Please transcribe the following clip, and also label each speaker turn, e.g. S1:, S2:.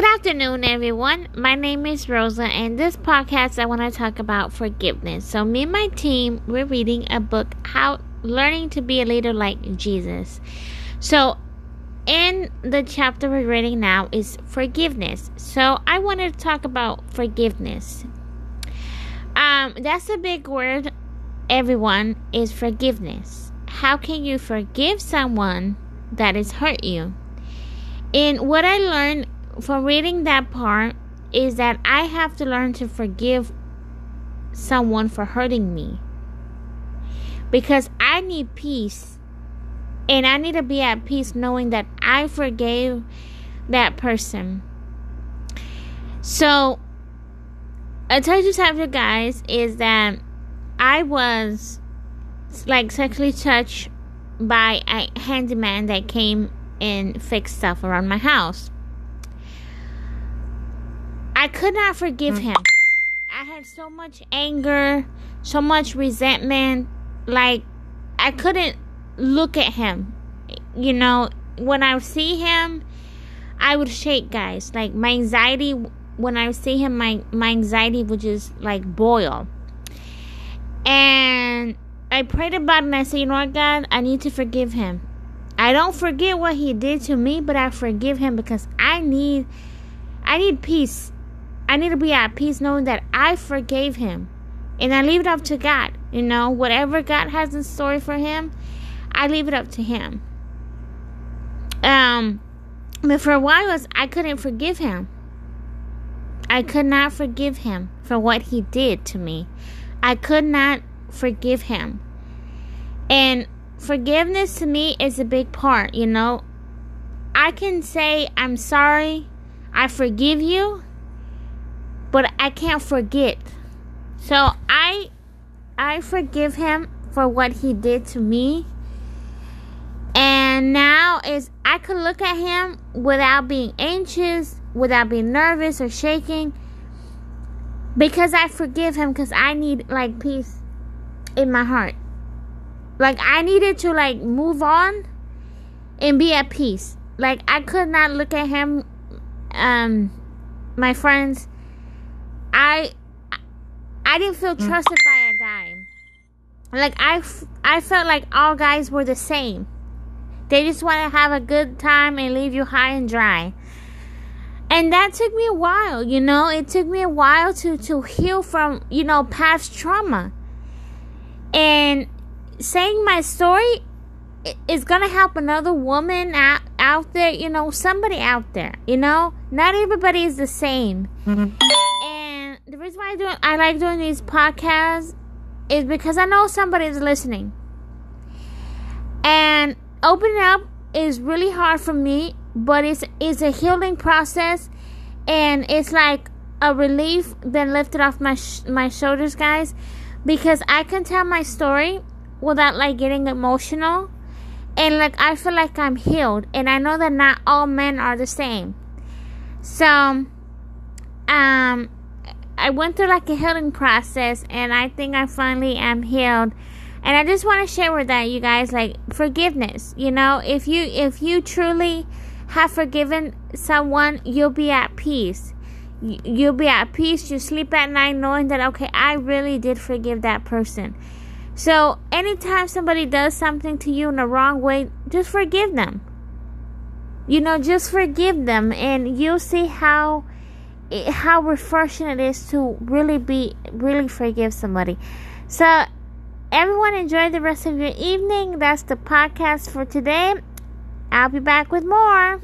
S1: Good afternoon, everyone. My name is Rosa, and this podcast I want to talk about forgiveness. So, me and my team, we're reading a book, How Learning to Be a Leader Like Jesus. So, in the chapter we're reading now is forgiveness. So, I wanted to talk about forgiveness. Um, that's a big word, everyone, is forgiveness. How can you forgive someone that has hurt you? And what I learned from reading that part is that I have to learn to forgive someone for hurting me. Because I need peace. And I need to be at peace knowing that I forgave that person. So, I told you something, guys, is that I was like sexually touched by a handyman that came and fixed stuff around my house. I could not forgive mm. him. I had so much anger, so much resentment. Like, I couldn't look at him. You know, when I see him, I would shake, guys. Like, my anxiety, when I see him, my, my anxiety would just, like, boil. And I prayed about it and I said, you know what, God, I need to forgive him. I don't forget what he did to me, but I forgive him because I need I need peace. I need to be at peace knowing that I forgave him. And I leave it up to God. You know, whatever God has in store for him, I leave it up to him. Um but for a while was I couldn't forgive him. I could not forgive him for what he did to me. I could not forgive him. And forgiveness to me is a big part, you know. I can say, I'm sorry, I forgive you, but I can't forget. So I I forgive him for what he did to me. And now is I could look at him without being anxious, without being nervous or shaking because I forgive him cuz I need like peace in my heart. Like I needed to like move on and be at peace. Like I could not look at him um my friends I I didn't feel mm. trusted by a guy. Like I I felt like all guys were the same. They just want to have a good time and leave you high and dry. And that took me a while, you know. It took me a while to to heal from, you know, past trauma. And saying my story is gonna help another woman out, out there, you know, somebody out there, you know. Not everybody is the same. Mm-hmm. Reason why I do I like doing these podcasts is because I know somebody is listening. And opening up is really hard for me, but it's it's a healing process, and it's like a relief then lifted off my sh- my shoulders, guys, because I can tell my story without like getting emotional and like I feel like I'm healed and I know that not all men are the same. So um I went through like a healing process and I think I finally am healed. And I just want to share with that you guys like forgiveness. You know, if you if you truly have forgiven someone, you'll be at peace. You'll be at peace. You sleep at night knowing that okay, I really did forgive that person. So, anytime somebody does something to you in the wrong way, just forgive them. You know, just forgive them, and you'll see how how refreshing it is to really be really forgive somebody. So, everyone enjoy the rest of your evening. That's the podcast for today. I'll be back with more.